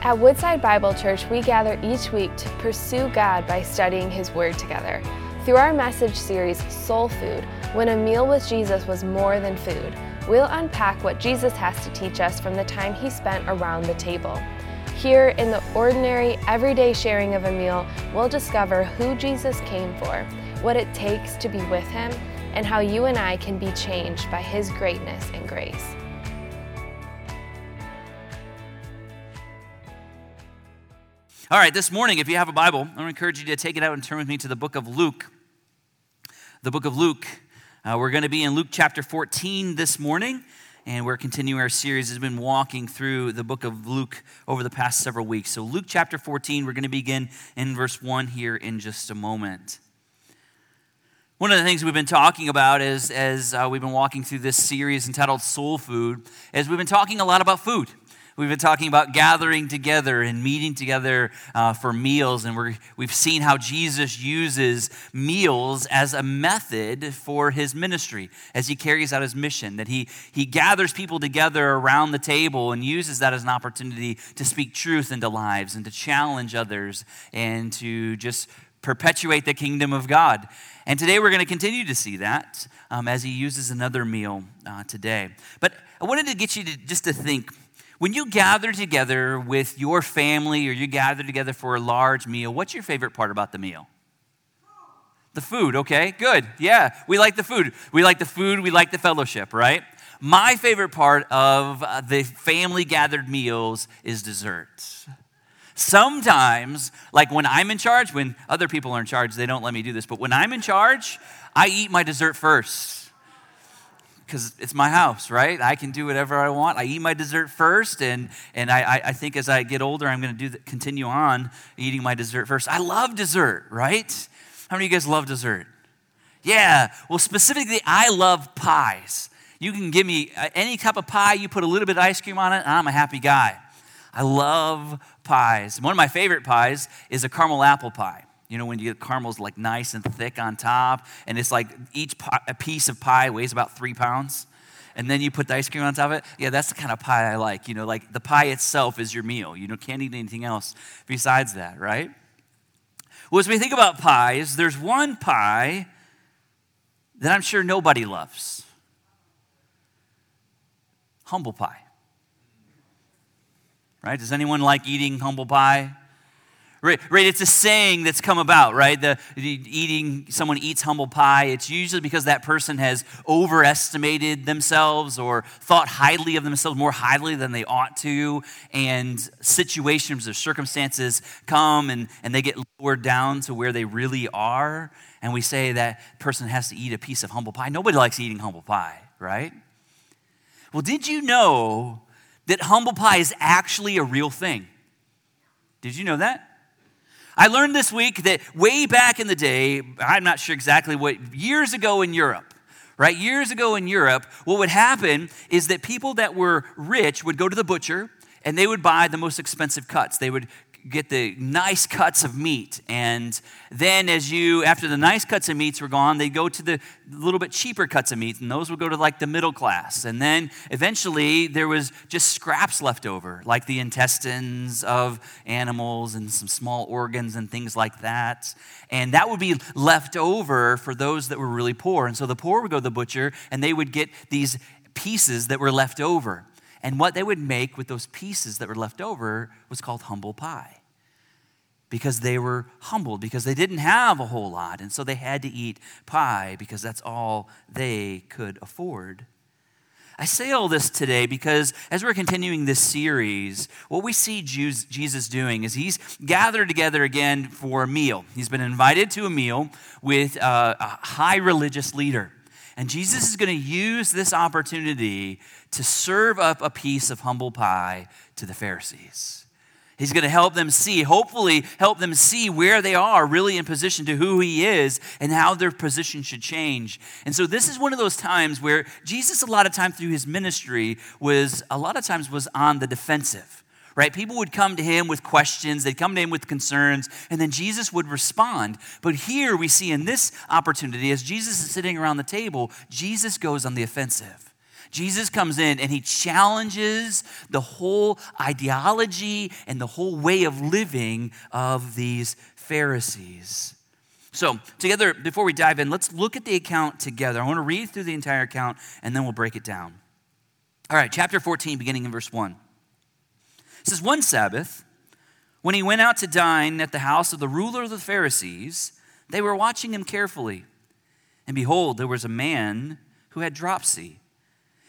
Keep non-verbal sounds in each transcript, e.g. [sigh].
At Woodside Bible Church, we gather each week to pursue God by studying His Word together. Through our message series, Soul Food, when a meal with Jesus was more than food, we'll unpack what Jesus has to teach us from the time He spent around the table. Here, in the ordinary, everyday sharing of a meal, we'll discover who Jesus came for, what it takes to be with Him, and how you and I can be changed by His greatness and grace. All right, this morning, if you have a Bible, I want to encourage you to take it out and turn with me to the book of Luke. The book of Luke. Uh, we're going to be in Luke chapter 14 this morning, and we're continuing our series. Has been walking through the book of Luke over the past several weeks. So, Luke chapter 14, we're going to begin in verse 1 here in just a moment. One of the things we've been talking about is, as uh, we've been walking through this series entitled Soul Food, is we've been talking a lot about food. We've been talking about gathering together and meeting together uh, for meals, and we we've seen how Jesus uses meals as a method for his ministry as he carries out his mission. That he, he gathers people together around the table and uses that as an opportunity to speak truth into lives and to challenge others and to just perpetuate the kingdom of God. And today we're going to continue to see that um, as he uses another meal uh, today. But I wanted to get you to just to think when you gather together with your family or you gather together for a large meal, what's your favorite part about the meal? The food, okay? Good. Yeah, we like the food. We like the food, we like the fellowship, right? My favorite part of uh, the family gathered meals is dessert. Sometimes, like when I'm in charge, when other people are in charge, they don't let me do this, but when I'm in charge, I eat my dessert first because it's my house, right? I can do whatever I want. I eat my dessert first, and, and I, I think as I get older, I'm going to do continue on eating my dessert first. I love dessert, right? How many of you guys love dessert? Yeah, well, specifically, I love pies. You can give me uh, any cup of pie, you put a little bit of ice cream on it, and I'm a happy guy. I love pies. One of my favorite pies is a caramel apple pie. You know, when you get caramels like nice and thick on top, and it's like each pie, a piece of pie weighs about three pounds, and then you put the ice cream on top of it. Yeah, that's the kind of pie I like. You know, like the pie itself is your meal. You know, can't eat anything else besides that, right? Well, as we think about pies, there's one pie that I'm sure nobody loves humble pie. Right? Does anyone like eating humble pie? Right, right, it's a saying that's come about, right? The, the, eating, someone eats humble pie. It's usually because that person has overestimated themselves or thought highly of themselves, more highly than they ought to. And situations or circumstances come and, and they get lowered down to where they really are. And we say that person has to eat a piece of humble pie. Nobody likes eating humble pie, right? Well, did you know that humble pie is actually a real thing? Did you know that? I learned this week that way back in the day, I'm not sure exactly what, years ago in Europe, right? Years ago in Europe, what would happen is that people that were rich would go to the butcher and they would buy the most expensive cuts. They would get the nice cuts of meat. And then, as you, after the nice cuts of meats were gone, they go to the little bit cheaper cuts of meat, and those would go to like the middle class. And then eventually, there was just scraps left over, like the intestines of animals and some small organs and things like that. And that would be left over for those that were really poor. And so the poor would go to the butcher, and they would get these pieces that were left over. And what they would make with those pieces that were left over was called humble pie because they were humbled, because they didn't have a whole lot. And so they had to eat pie because that's all they could afford. I say all this today because as we're continuing this series, what we see Jesus doing is he's gathered together again for a meal. He's been invited to a meal with a high religious leader. And Jesus is going to use this opportunity to serve up a piece of humble pie to the Pharisees. He's going to help them see, hopefully, help them see where they are really in position to who he is and how their position should change. And so, this is one of those times where Jesus, a lot of time through his ministry, was a lot of times was on the defensive. Right? People would come to him with questions, they'd come to him with concerns, and then Jesus would respond. But here we see in this opportunity, as Jesus is sitting around the table, Jesus goes on the offensive. Jesus comes in and he challenges the whole ideology and the whole way of living of these Pharisees. So, together, before we dive in, let's look at the account together. I want to read through the entire account and then we'll break it down. All right, chapter 14, beginning in verse 1. It says, One Sabbath, when he went out to dine at the house of the ruler of the Pharisees, they were watching him carefully. And behold, there was a man who had dropsy.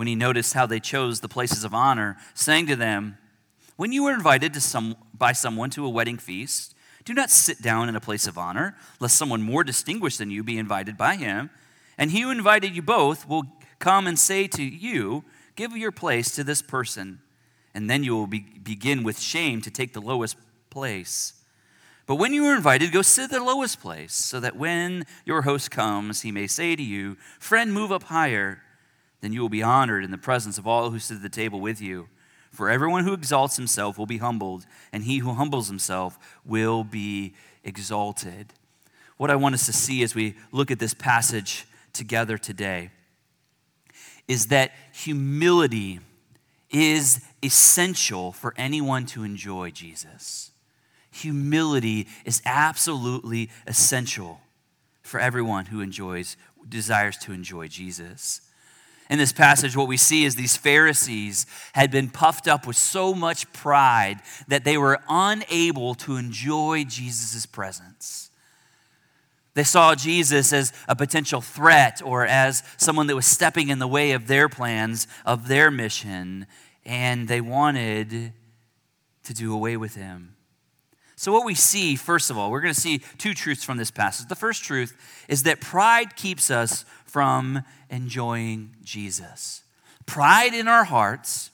when he noticed how they chose the places of honor, saying to them, When you are invited to some, by someone to a wedding feast, do not sit down in a place of honor, lest someone more distinguished than you be invited by him. And he who invited you both will come and say to you, Give your place to this person. And then you will be, begin with shame to take the lowest place. But when you are invited, go sit at the lowest place, so that when your host comes, he may say to you, Friend, move up higher. Then you will be honored in the presence of all who sit at the table with you. For everyone who exalts himself will be humbled, and he who humbles himself will be exalted. What I want us to see as we look at this passage together today is that humility is essential for anyone to enjoy Jesus humility is absolutely essential for everyone who enjoys, desires to enjoy Jesus. In this passage, what we see is these Pharisees had been puffed up with so much pride that they were unable to enjoy Jesus' presence. They saw Jesus as a potential threat or as someone that was stepping in the way of their plans, of their mission, and they wanted to do away with him. So, what we see, first of all, we're going to see two truths from this passage. The first truth is that pride keeps us from enjoying Jesus. Pride in our hearts,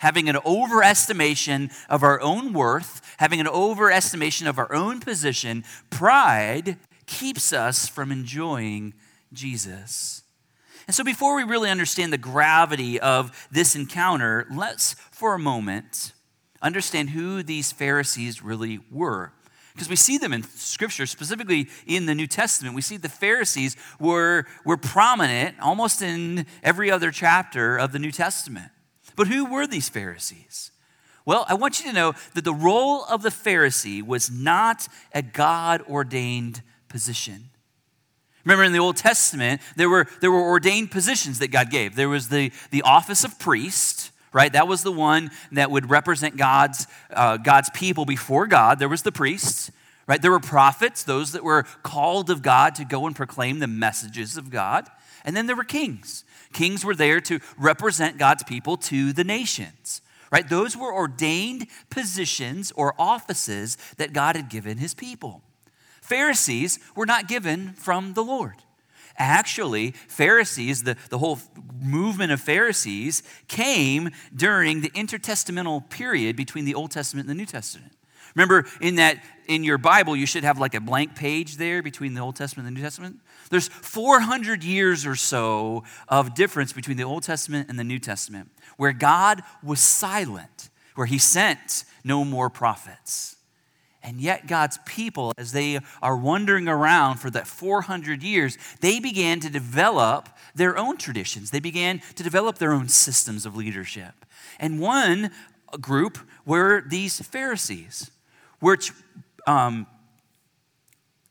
having an overestimation of our own worth, having an overestimation of our own position, pride keeps us from enjoying Jesus. And so, before we really understand the gravity of this encounter, let's for a moment understand who these Pharisees really were. Because we see them in Scripture, specifically in the New Testament. We see the Pharisees were, were prominent almost in every other chapter of the New Testament. But who were these Pharisees? Well, I want you to know that the role of the Pharisee was not a God ordained position. Remember in the Old Testament, there were, there were ordained positions that God gave. There was the, the office of priest, right? That was the one that would represent God's, uh, God's people before God. There was the priests, right? There were prophets, those that were called of God to go and proclaim the messages of God. And then there were kings. Kings were there to represent God's people to the nations, right? Those were ordained positions or offices that God had given his people. Pharisees were not given from the Lord. Actually, Pharisees, the, the whole movement of Pharisees, came during the intertestamental period between the Old Testament and the New Testament. Remember, in that in your Bible, you should have like a blank page there between the Old Testament and the New Testament. There's 400 years or so of difference between the Old Testament and the New Testament, where God was silent, where He sent no more prophets. And yet, God's people, as they are wandering around for that 400 years, they began to develop their own traditions. They began to develop their own systems of leadership. And one group were these Pharisees, which um,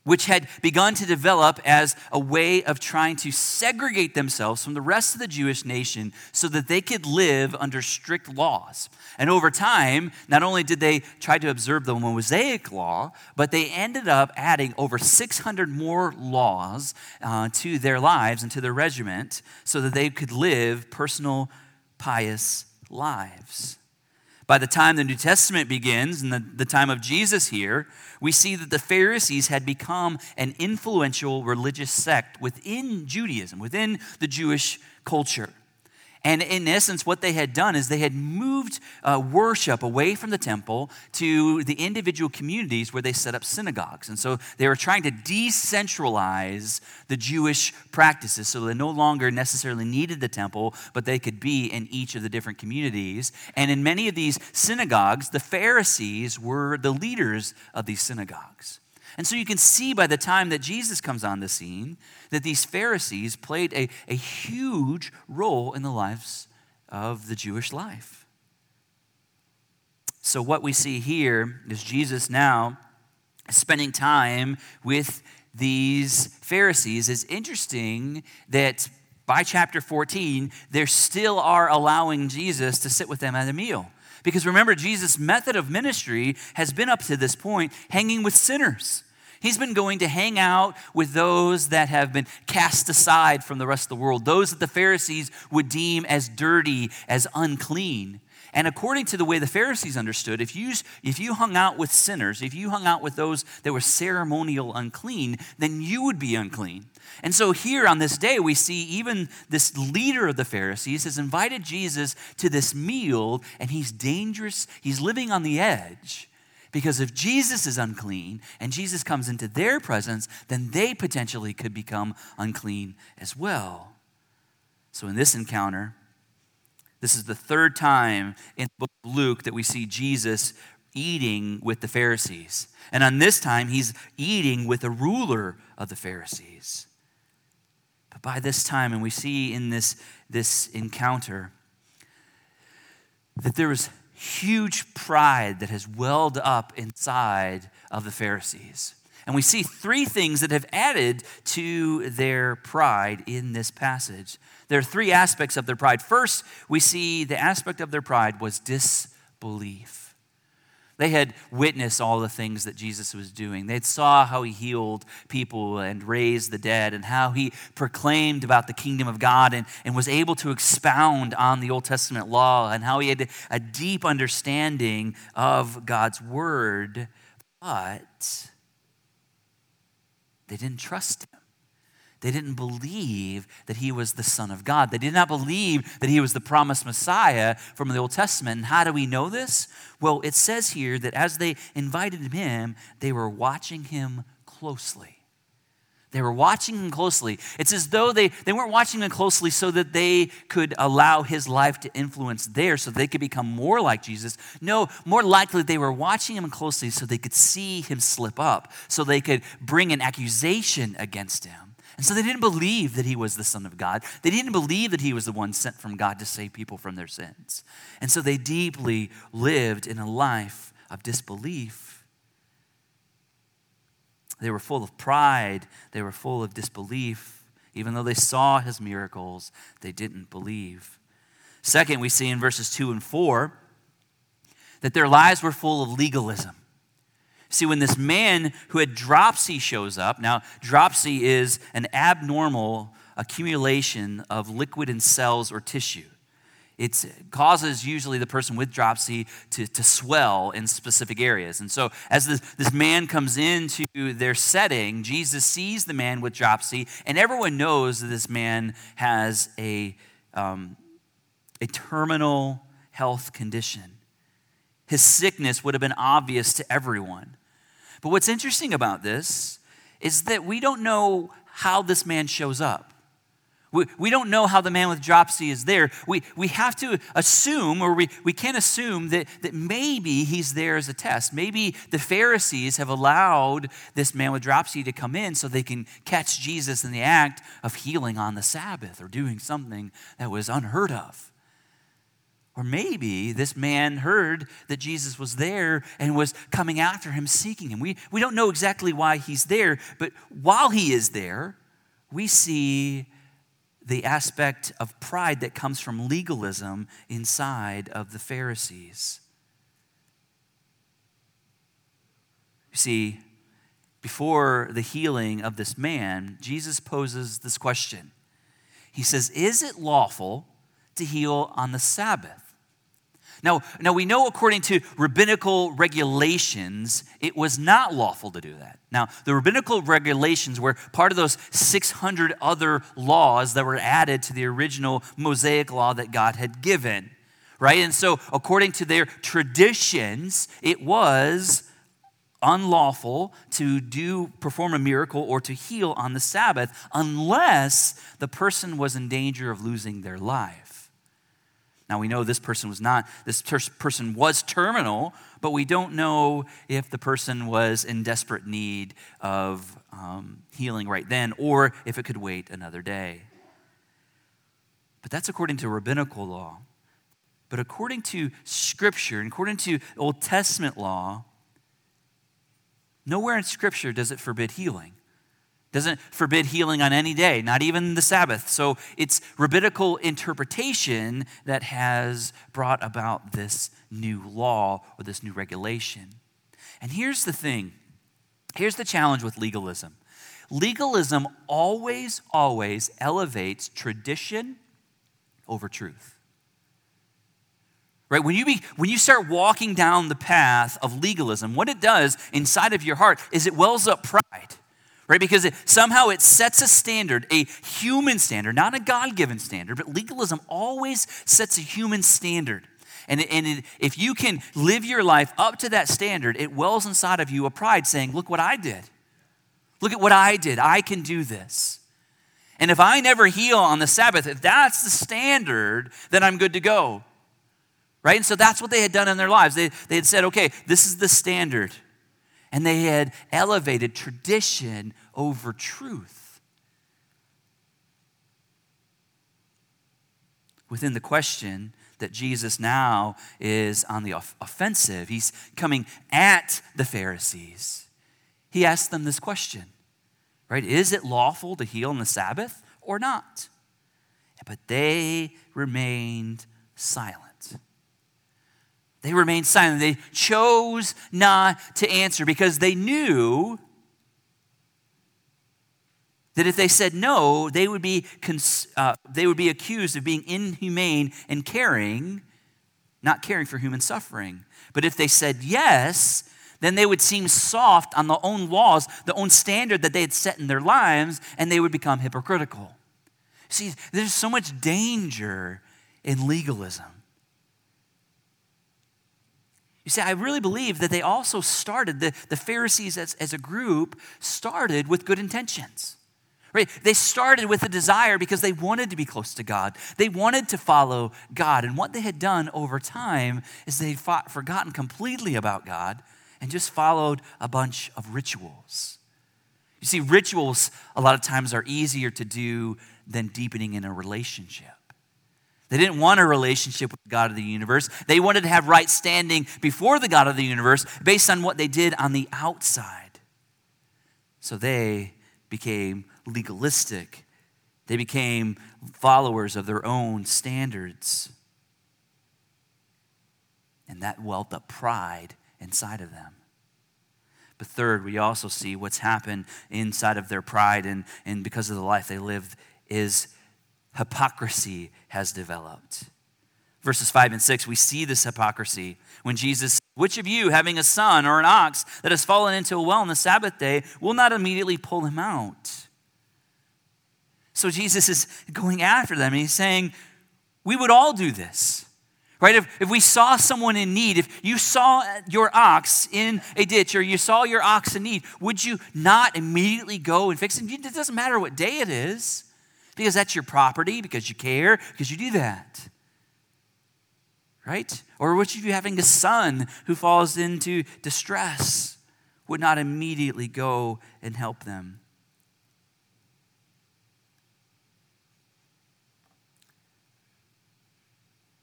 which had begun to develop as a way of trying to segregate themselves from the rest of the Jewish nation so that they could live under strict laws. And over time, not only did they try to observe the Mosaic law, but they ended up adding over 600 more laws uh, to their lives and to their regiment so that they could live personal, pious lives. By the time the New Testament begins, and the, the time of Jesus here, we see that the Pharisees had become an influential religious sect within Judaism, within the Jewish culture. And in essence, what they had done is they had moved uh, worship away from the temple to the individual communities where they set up synagogues. And so they were trying to decentralize the Jewish practices so they no longer necessarily needed the temple, but they could be in each of the different communities. And in many of these synagogues, the Pharisees were the leaders of these synagogues. And so you can see by the time that Jesus comes on the scene that these Pharisees played a, a huge role in the lives of the Jewish life. So, what we see here is Jesus now spending time with these Pharisees. It's interesting that by chapter 14, they still are allowing Jesus to sit with them at a meal. Because remember, Jesus' method of ministry has been up to this point hanging with sinners. He's been going to hang out with those that have been cast aside from the rest of the world, those that the Pharisees would deem as dirty, as unclean. And according to the way the Pharisees understood, if you, if you hung out with sinners, if you hung out with those that were ceremonial unclean, then you would be unclean. And so here on this day, we see even this leader of the Pharisees has invited Jesus to this meal, and he's dangerous. He's living on the edge. Because if Jesus is unclean and Jesus comes into their presence, then they potentially could become unclean as well. So in this encounter, this is the third time in the book of Luke that we see Jesus eating with the Pharisees. And on this time, he's eating with a ruler of the Pharisees. But by this time, and we see in this, this encounter, that there was huge pride that has welled up inside of the Pharisees. And we see three things that have added to their pride in this passage. There are three aspects of their pride. First, we see the aspect of their pride was disbelief. They had witnessed all the things that Jesus was doing. They saw how he healed people and raised the dead and how he proclaimed about the kingdom of God and, and was able to expound on the Old Testament law and how he had a deep understanding of God's word. But they didn't trust him. They didn't believe that he was the Son of God. They did not believe that he was the promised Messiah from the Old Testament. And how do we know this? Well, it says here that as they invited him, they were watching him closely. They were watching him closely. It's as though they, they weren't watching him closely so that they could allow his life to influence theirs, so they could become more like Jesus. No, more likely they were watching him closely so they could see him slip up, so they could bring an accusation against him. And so they didn't believe that he was the Son of God. They didn't believe that he was the one sent from God to save people from their sins. And so they deeply lived in a life of disbelief. They were full of pride, they were full of disbelief. Even though they saw his miracles, they didn't believe. Second, we see in verses 2 and 4 that their lives were full of legalism. See, when this man who had dropsy shows up, now, dropsy is an abnormal accumulation of liquid in cells or tissue. It causes usually the person with dropsy to, to swell in specific areas. And so, as this, this man comes into their setting, Jesus sees the man with dropsy, and everyone knows that this man has a, um, a terminal health condition. His sickness would have been obvious to everyone. But what's interesting about this is that we don't know how this man shows up. We, we don't know how the man with dropsy is there. We, we have to assume, or we, we can assume, that, that maybe he's there as a test. Maybe the Pharisees have allowed this man with dropsy to come in so they can catch Jesus in the act of healing on the Sabbath or doing something that was unheard of. Or maybe this man heard that Jesus was there and was coming after him, seeking him. We, we don't know exactly why he's there, but while he is there, we see the aspect of pride that comes from legalism inside of the Pharisees. You see, before the healing of this man, Jesus poses this question. He says, Is it lawful to heal on the Sabbath? Now, now we know according to rabbinical regulations, it was not lawful to do that. Now, the rabbinical regulations were part of those 600 other laws that were added to the original Mosaic law that God had given, right? And so, according to their traditions, it was unlawful to do perform a miracle or to heal on the Sabbath unless the person was in danger of losing their life. Now we know this person was not this person was terminal, but we don't know if the person was in desperate need of um, healing right then or if it could wait another day. But that's according to rabbinical law. But according to Scripture, according to Old Testament law, Nowhere in Scripture does it forbid healing. Doesn't forbid healing on any day, not even the Sabbath. So it's rabbinical interpretation that has brought about this new law or this new regulation. And here's the thing here's the challenge with legalism legalism always, always elevates tradition over truth. Right? When you, be, when you start walking down the path of legalism, what it does inside of your heart is it wells up pride. Right? Because it, somehow it sets a standard, a human standard, not a God given standard, but legalism always sets a human standard. And, and it, if you can live your life up to that standard, it wells inside of you a pride saying, Look what I did. Look at what I did. I can do this. And if I never heal on the Sabbath, if that's the standard, then I'm good to go right? And so that's what they had done in their lives. They, they had said, okay, this is the standard. And they had elevated tradition over truth. Within the question that Jesus now is on the offensive, he's coming at the Pharisees. He asked them this question, right? Is it lawful to heal on the Sabbath or not? But they remained silent. They remained silent. They chose not to answer because they knew that if they said no, they would be, uh, they would be accused of being inhumane and caring, not caring for human suffering. But if they said yes, then they would seem soft on the own laws, the own standard that they had set in their lives, and they would become hypocritical. See, there's so much danger in legalism. You see, I really believe that they also started, the, the Pharisees as, as a group started with good intentions. Right? They started with a desire because they wanted to be close to God. They wanted to follow God. And what they had done over time is they fought, forgotten completely about God and just followed a bunch of rituals. You see, rituals a lot of times are easier to do than deepening in a relationship. They didn't want a relationship with the God of the universe. They wanted to have right standing before the God of the universe based on what they did on the outside. So they became legalistic. They became followers of their own standards. And that welled up pride inside of them. But third, we also see what's happened inside of their pride and, and because of the life they lived is hypocrisy has developed. Verses 5 and 6, we see this hypocrisy when Jesus, which of you, having a son or an ox that has fallen into a well on the Sabbath day, will not immediately pull him out? So Jesus is going after them and he's saying, We would all do this. Right? If, if we saw someone in need, if you saw your ox in a ditch or you saw your ox in need, would you not immediately go and fix it? It doesn't matter what day it is because that's your property, because you care, because you do that. Right? Or which of you having a son who falls into distress would not immediately go and help them?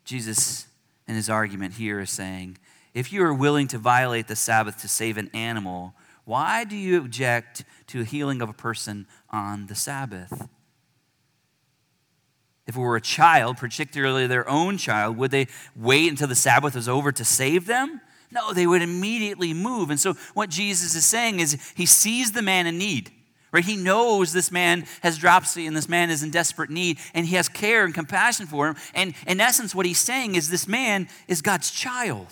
Jesus, in his argument here, is saying if you are willing to violate the Sabbath to save an animal, why do you object to a healing of a person on the Sabbath? If it were a child, particularly their own child, would they wait until the Sabbath was over to save them? No, they would immediately move. And so, what Jesus is saying is, he sees the man in need, Right? He knows this man has dropsy and this man is in desperate need, and he has care and compassion for him. And in essence, what he's saying is this man is God's child.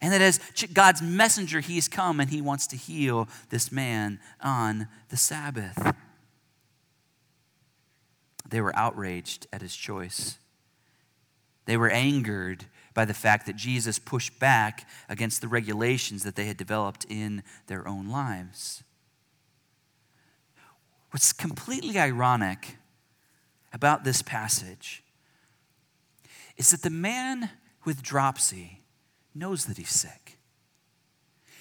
And that as God's messenger, he has come and he wants to heal this man on the Sabbath. They were outraged at his choice. They were angered by the fact that Jesus pushed back against the regulations that they had developed in their own lives. What's completely ironic about this passage is that the man with dropsy knows that he's sick.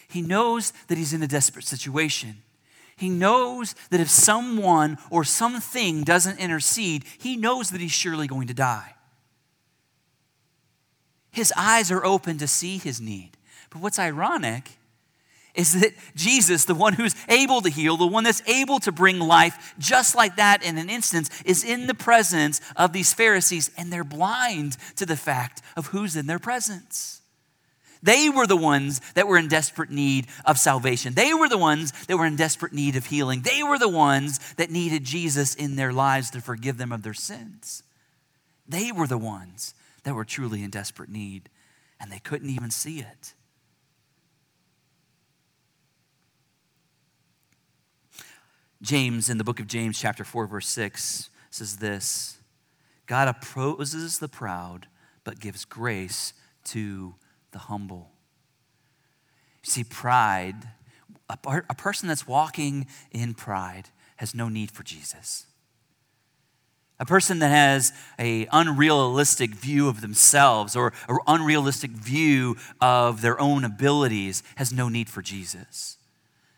He knows that he's in a desperate situation. He knows that if someone or something doesn't intercede, he knows that he's surely going to die. His eyes are open to see his need. But what's ironic is that Jesus, the one who's able to heal, the one that's able to bring life just like that in an instance, is in the presence of these Pharisees, and they're blind to the fact of who's in their presence. They were the ones that were in desperate need of salvation. They were the ones that were in desperate need of healing. They were the ones that needed Jesus in their lives to forgive them of their sins. They were the ones that were truly in desperate need, and they couldn't even see it. James, in the book of James, chapter 4, verse 6, says this God opposes the proud, but gives grace to the humble. You see, pride, a, person that's walking in pride has no need for Jesus. A person that has a unrealistic view of themselves or an unrealistic view of their own abilities has no need for Jesus.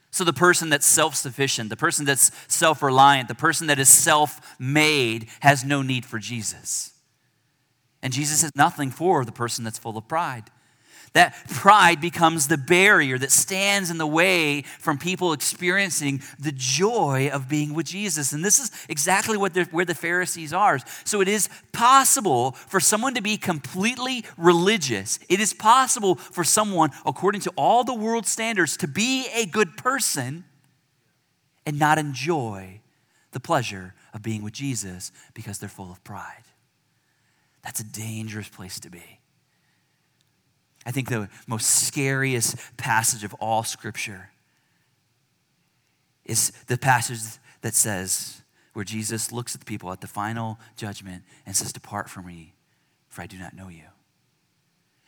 So, the person that's self sufficient, the person that's self reliant, the person that is self made has no need for Jesus. And Jesus has nothing for the person that's full of pride. That pride becomes the barrier that stands in the way from people experiencing the joy of being with Jesus. And this is exactly what where the Pharisees are. So it is possible for someone to be completely religious. It is possible for someone, according to all the world standards, to be a good person and not enjoy the pleasure of being with Jesus because they're full of pride. That's a dangerous place to be. I think the most scariest passage of all Scripture is the passage that says, where Jesus looks at the people at the final judgment and says, Depart from me, for I do not know you.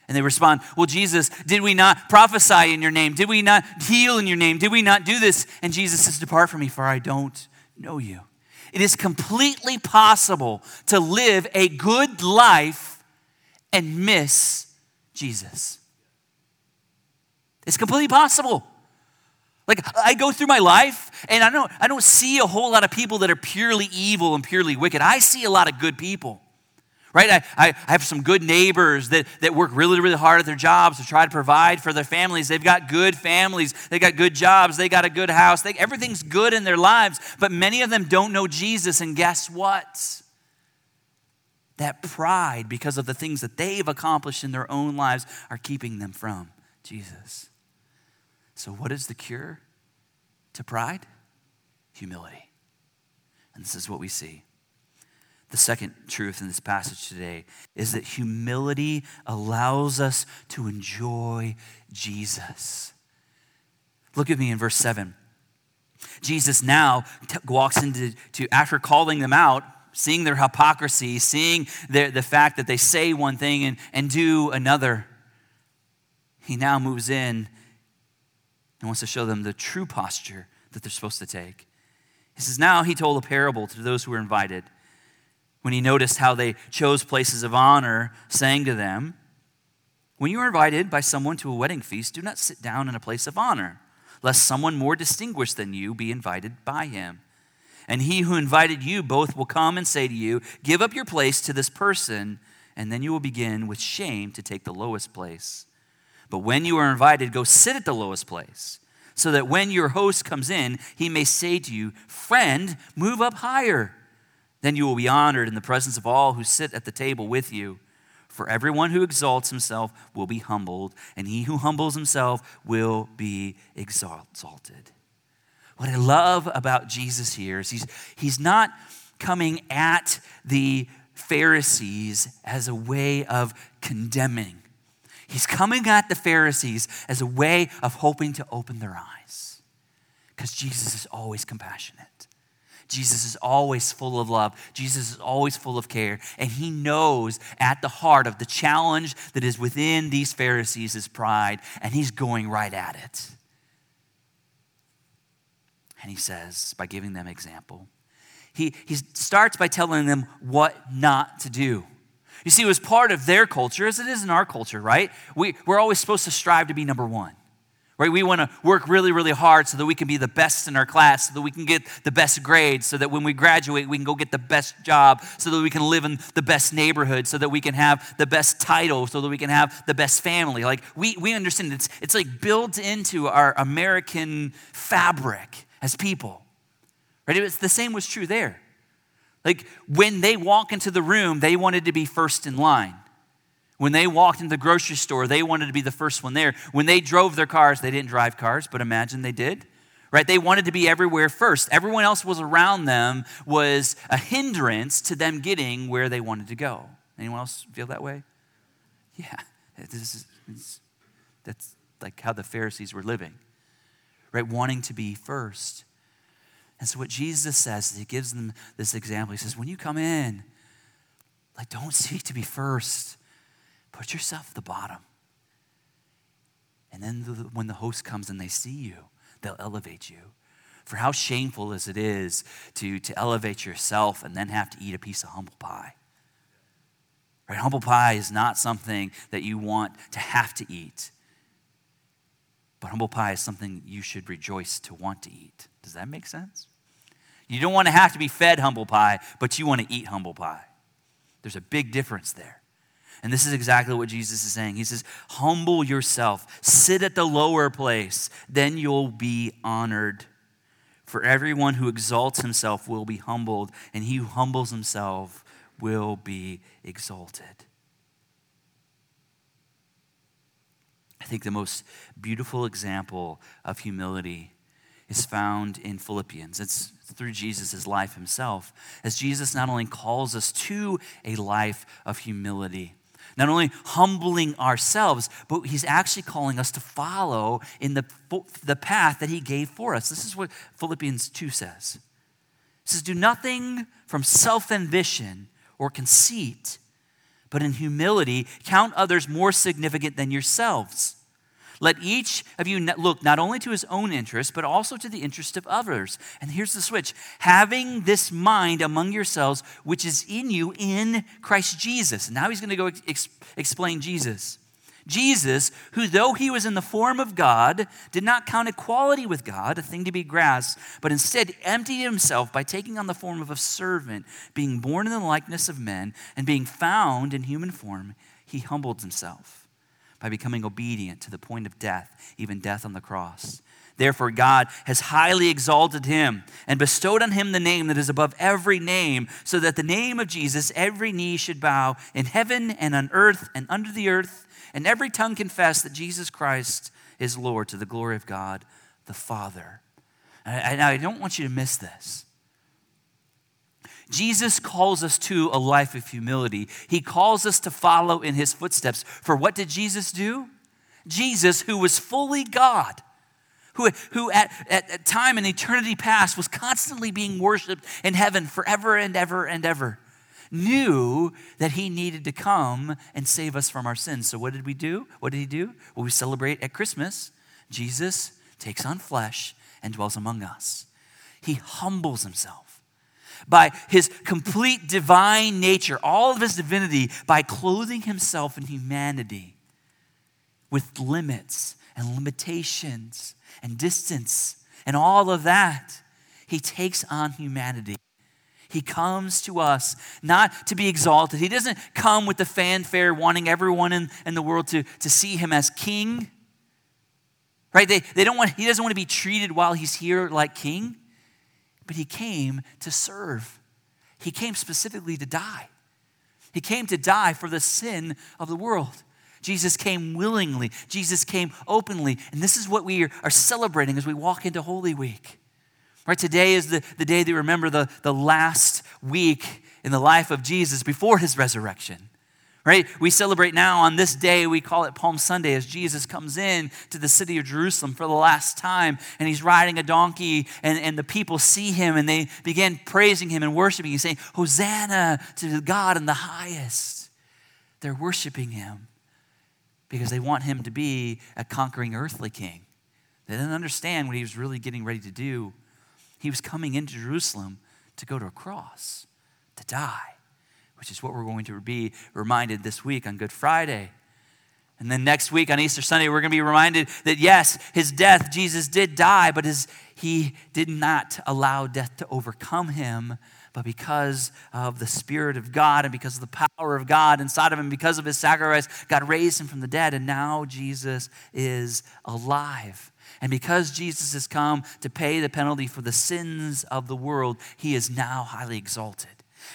And they respond, Well, Jesus, did we not prophesy in your name? Did we not heal in your name? Did we not do this? And Jesus says, Depart from me, for I don't know you. It is completely possible to live a good life and miss Jesus. It's completely possible. Like I go through my life and I don't I don't see a whole lot of people that are purely evil and purely wicked. I see a lot of good people. Right? I, I, have some good neighbors that, that work really, really hard at their jobs to try to provide for their families. They've got good families. They got good jobs. They got a good house. They, everything's good in their lives. But many of them don't know Jesus. And guess what? That pride, because of the things that they've accomplished in their own lives, are keeping them from Jesus. So, what is the cure to pride? Humility. And this is what we see. The second truth in this passage today is that humility allows us to enjoy Jesus. Look at me in verse 7. Jesus now t- walks into, to, after calling them out, seeing their hypocrisy, seeing their, the fact that they say one thing and, and do another, he now moves in and wants to show them the true posture that they're supposed to take. He says, Now he told a parable to those who were invited. When he noticed how they chose places of honor, saying to them, When you are invited by someone to a wedding feast, do not sit down in a place of honor, lest someone more distinguished than you be invited by him. And he who invited you both will come and say to you, Give up your place to this person, and then you will begin with shame to take the lowest place. But when you are invited, go sit at the lowest place, so that when your host comes in, he may say to you, Friend, move up higher. Then you will be honored in the presence of all who sit at the table with you. For everyone who exalts himself will be humbled, and he who humbles himself will be exalted. What I love about Jesus here is he's, he's not coming at the Pharisees as a way of condemning. He's coming at the Pharisees as a way of hoping to open their eyes. Because Jesus is always compassionate. Jesus is always full of love. Jesus is always full of care. And he knows at the heart of the challenge that is within these Pharisees is pride, and he's going right at it. And he says, by giving them example, he, he starts by telling them what not to do. You see, it was part of their culture, as it is in our culture, right? We, we're always supposed to strive to be number one, right? We want to work really, really hard so that we can be the best in our class, so that we can get the best grades, so that when we graduate, we can go get the best job, so that we can live in the best neighborhood, so that we can have the best title, so that we can have the best family. Like, we, we understand it's, it's like built into our American fabric as people, right? It's the same was true there. Like when they walk into the room, they wanted to be first in line. When they walked into the grocery store, they wanted to be the first one there. When they drove their cars, they didn't drive cars, but imagine they did. Right? They wanted to be everywhere first. Everyone else was around them was a hindrance to them getting where they wanted to go. Anyone else feel that way? Yeah. [laughs] This is, that's like how the Pharisees were living. Right? Wanting to be first. And so, what Jesus says, is he gives them this example. He says, when you come in, like, don't seek to be first, put yourself at the bottom. And then the, when the host comes and they see you, they'll elevate you. For how shameful is it is to, to elevate yourself and then have to eat a piece of humble pie. Right? Humble pie is not something that you want to have to eat. But humble pie is something you should rejoice to want to eat. Does that make sense? You don't want to have to be fed humble pie, but you want to eat humble pie. There's a big difference there. And this is exactly what Jesus is saying. He says, Humble yourself, sit at the lower place, then you'll be honored. For everyone who exalts himself will be humbled, and he who humbles himself will be exalted. Think the most beautiful example of humility is found in Philippians. It's through Jesus' life himself, as Jesus not only calls us to a life of humility, not only humbling ourselves, but he's actually calling us to follow in the, the path that he gave for us. This is what Philippians 2 says. It says, Do nothing from self ambition or conceit, but in humility count others more significant than yourselves. Let each of you look not only to his own interest, but also to the interest of others. And here's the switch having this mind among yourselves, which is in you in Christ Jesus. Now he's going to go ex- explain Jesus. Jesus, who though he was in the form of God, did not count equality with God a thing to be grasped, but instead emptied himself by taking on the form of a servant, being born in the likeness of men, and being found in human form, he humbled himself by becoming obedient to the point of death, even death on the cross. Therefore, God has highly exalted him and bestowed on him the name that is above every name, so that the name of Jesus every knee should bow in heaven and on earth and under the earth, and every tongue confess that Jesus Christ is Lord to the glory of God the Father. And I, I don't want you to miss this. Jesus calls us to a life of humility. He calls us to follow in his footsteps. For what did Jesus do? Jesus, who was fully God, who, who at, at, at time and eternity past was constantly being worshiped in heaven forever and ever and ever, knew that he needed to come and save us from our sins. So, what did we do? What did he do? Well, we celebrate at Christmas. Jesus takes on flesh and dwells among us. He humbles himself by his complete divine nature, all of his divinity, by clothing himself in humanity with limits and limitations and distance and all of that. He takes on humanity. He comes to us not to be exalted. He doesn't come with the fanfare wanting everyone in, in the world to, to see him as king. Right? They, they don't want, he doesn't want to be treated while he's here like king but he came to serve. He came specifically to die. He came to die for the sin of the world. Jesus came willingly, Jesus came openly. And this is what we are celebrating as we walk into Holy Week. Right? Today is the, the day that we remember the, the last week in the life of Jesus before his resurrection. Right? We celebrate now on this day, we call it Palm Sunday, as Jesus comes in to the city of Jerusalem for the last time, and he's riding a donkey, and, and the people see him and they begin praising him and worshiping. He's saying, Hosanna to God in the highest. They're worshiping him because they want him to be a conquering earthly king. They didn't understand what he was really getting ready to do. He was coming into Jerusalem to go to a cross, to die, which is what we're going to be reminded this week on Good Friday. And then next week on Easter Sunday, we're going to be reminded that yes, his death, Jesus did die, but his, he did not allow death to overcome him. But because of the Spirit of God and because of the power of God inside of him, because of his sacrifice, God raised him from the dead, and now Jesus is alive. And because Jesus has come to pay the penalty for the sins of the world, he is now highly exalted.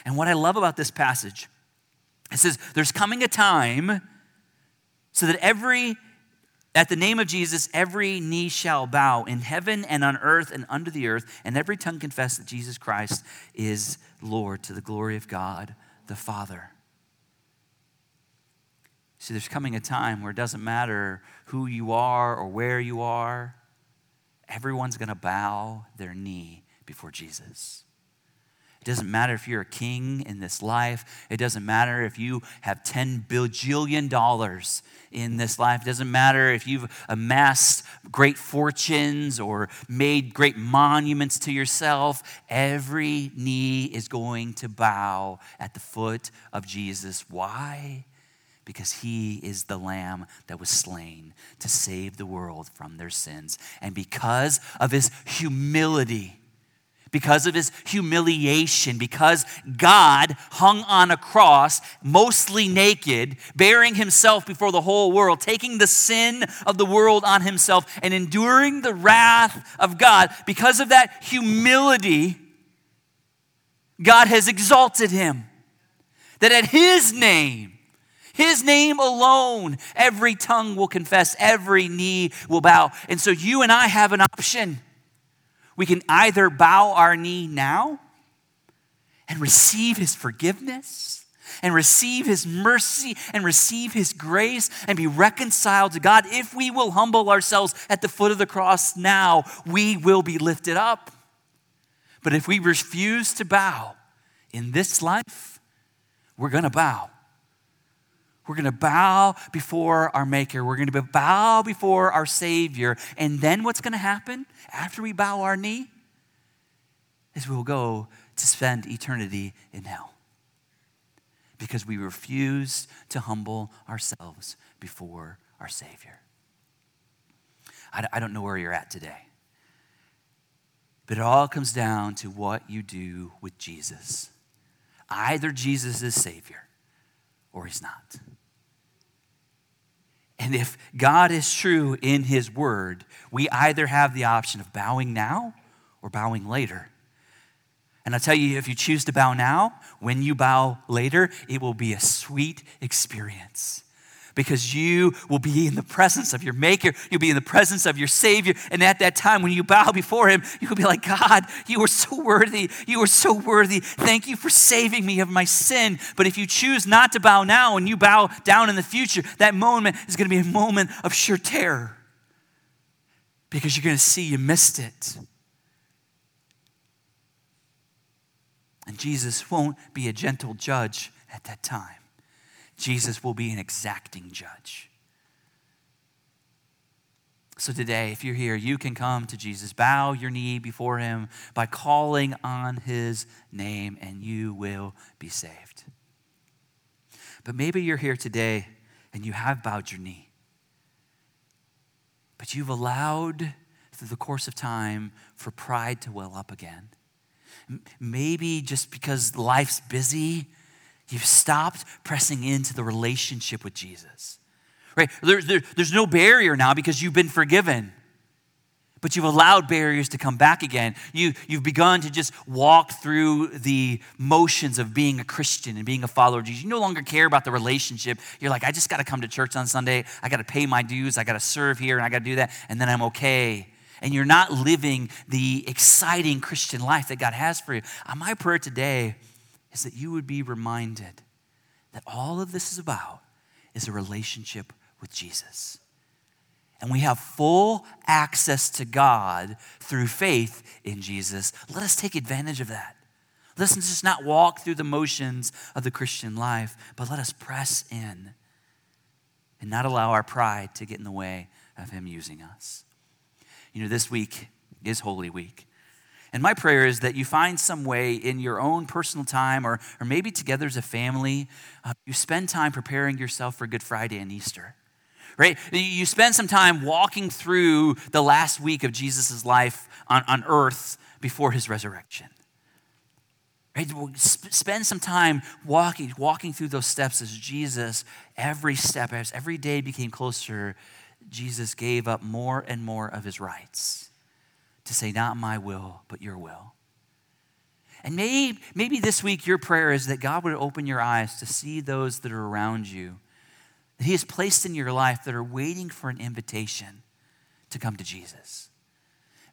And what I love about this passage, it says, There's coming a time so that every at the name of Jesus, every knee shall bow in heaven and on earth and under the earth, and every tongue confess that Jesus Christ is Lord to the glory of God the Father. See, there's coming a time where it doesn't matter who you are or where you are, everyone's going to bow their knee before Jesus. It doesn't matter if you're a king in this life. It doesn't matter if you have 10 bajillion dollars in this life. It doesn't matter if you've amassed great fortunes or made great monuments to yourself. Every knee is going to bow at the foot of Jesus. Why? because he is the lamb that was slain to save the world from their sins. And because of his humility, because of his humiliation, because God hung on a cross, mostly naked, baring himself before the whole world, taking the sin of the world on himself, and enduring the wrath of God. Because of that humility, God has exalted him. That at his name, his name alone, every tongue will confess, every knee will bow. And so you and I have an option. We can either bow our knee now and receive his forgiveness and receive his mercy and receive his grace and be reconciled to God. If we will humble ourselves at the foot of the cross now, we will be lifted up. But if we refuse to bow in this life, we're going to bow we're going to bow before our Maker. We're going to bow before our Savior. And then what's going to happen after we bow our knee? Is we'll go to spend eternity in hell. Because we refuse to humble ourselves before our Savior. I don't know where you're at today. But it all comes down to what you do with Jesus. Either Jesus is Savior or He's not. And if God is true in His word, we either have the option of bowing now or bowing later. And I tell you, if you choose to bow now, when you bow later, it will be a sweet experience because you will be in the presence of your Maker. You'll be in the presence of your Savior. And at that time, when you bow before Him, you will be like, God, you are so worthy. You are so worthy. Thank you for saving me of my sin. But if you choose not to bow now and you bow down in the future, that moment is going to be a moment of sheer terror because you're going to see you missed it. And Jesus won't be a gentle judge at that time. Jesus will be an exacting judge. So today, if you're here, you can come to Jesus, bow your knee before him by calling on his name, and you will be saved. But maybe you're here today and you have bowed your knee, but you've allowed through the course of time for pride to well up again. Maybe just because life's busy, You've stopped pressing into the relationship with Jesus. Right? There, there, there's no barrier now because you've been forgiven. But you've allowed barriers to come back again. You, you've begun to just walk through the motions of being a Christian and being a follower of Jesus. You no longer care about the relationship. You're like, I just got to come to church on Sunday. I got to pay my dues. I got to serve here and I got to do that. And then I'm okay. and you're not living the exciting Christian life that God has for you, uh, my prayer today is that you would be reminded that all of this is about is a relationship with Jesus. And we have full access to God through faith in Jesus. Let us take advantage of that. Let us just not walk through the motions of the Christian life, but let us press in and not allow our pride to get in the way of Him using us. You know, this week is Holy Week. And my prayer is that you find some way in your own personal time or, or maybe together as a family, uh, you spend time preparing yourself for Good Friday and Easter. Right? You spend some time walking through the last week of Jesus' life on, on earth before his resurrection. Right? Spend some time walking, walking through those steps as Jesus, every step, as every day became closer, Jesus gave up more and more of his rights to say, Not my will, but your will. And maybe, maybe this week your prayer is that God would open your eyes to see those that are around you, that He has placed in your life that are waiting for an invitation to come to Jesus.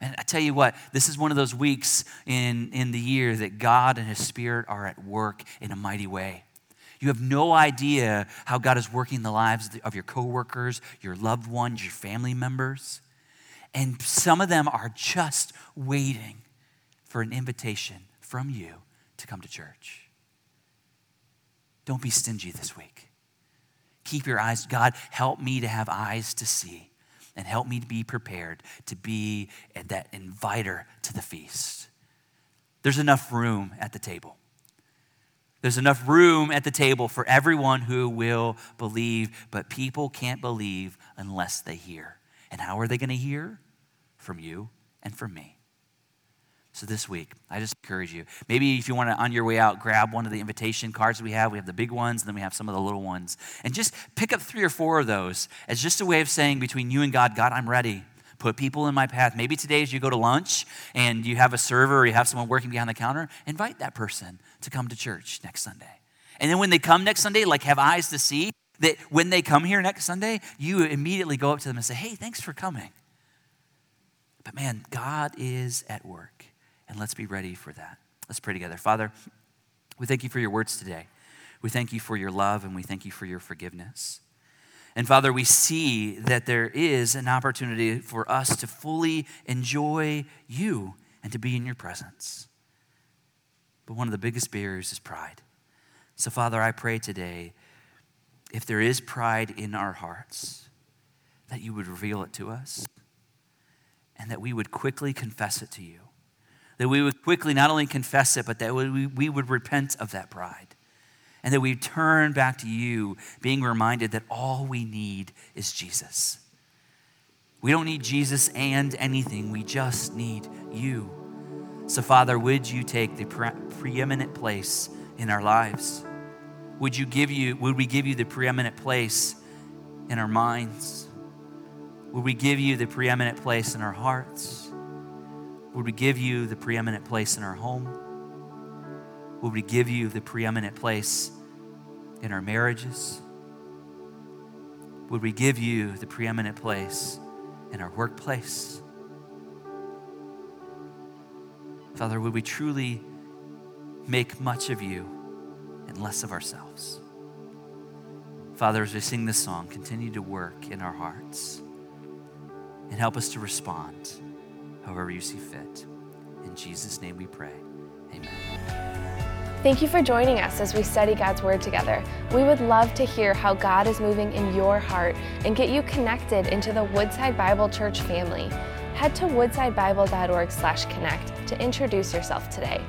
And I tell you what, this is one of those weeks in, in the year that God and His Spirit are at work in a mighty way. You have no idea how God is working the lives of your coworkers, your loved ones, your family members. And some of them are just waiting for an invitation from you to come to church. Don't be stingy this week. Keep your eyes. God, help me to have eyes to see and help me to be prepared to be that inviter to the feast. There's enough room at the table. There's enough room at the table for everyone who will believe, but people can't believe unless they hear. And how are they going to hear? From you and from me. So this week, I just encourage you. Maybe if you want to, on your way out, grab one of the invitation cards we have. We have the big ones, and then we have some of the little ones. And just pick up three or four of those as just a way of saying between you and God, God, I'm ready. Put people in my path. Maybe today, as you go to lunch and you have a server or you have someone working behind the counter, invite that person to come to church next Sunday. And then when they come next Sunday, like have eyes to see that when they come here next Sunday, you immediately go up to them and say, Hey, thanks for coming. But man, God is at work, and let's be ready for that. Let's pray together. Father, we thank you for your words today. We thank you for your love, and we thank you for your forgiveness. And Father, we see that there is an opportunity for us to fully enjoy you and to be in your presence. But one of the biggest barriers is pride. So, Father, I pray today if there is pride in our hearts, that you would reveal it to us and that we would quickly confess it to you. That we would quickly not only confess it, but that we, we would repent of that pride. And that we turn back to you, being reminded that all we need is Jesus. We don't need Jesus and anything, we just need you. So, Father, would you take the pre- preeminent place in our lives? Would you give you, would we give you the preeminent place in our minds? Would we give you the preeminent place in our hearts? Would we give you the preeminent place in our home? Would we give you the preeminent place in our marriages? Would we give you the preeminent place in our workplace? Father, would we truly make much of you and less of ourselves? Father, as we sing this song, continue to work in our hearts and help us to respond however you see fit. In Jesus' name we pray. Amen. Thank you for joining us as we study God's Word together. We would love to hear how God is moving in your heart and get you connected into the Woodside Bible Church family. Head to woodsidebible.org/connect to introduce yourself today.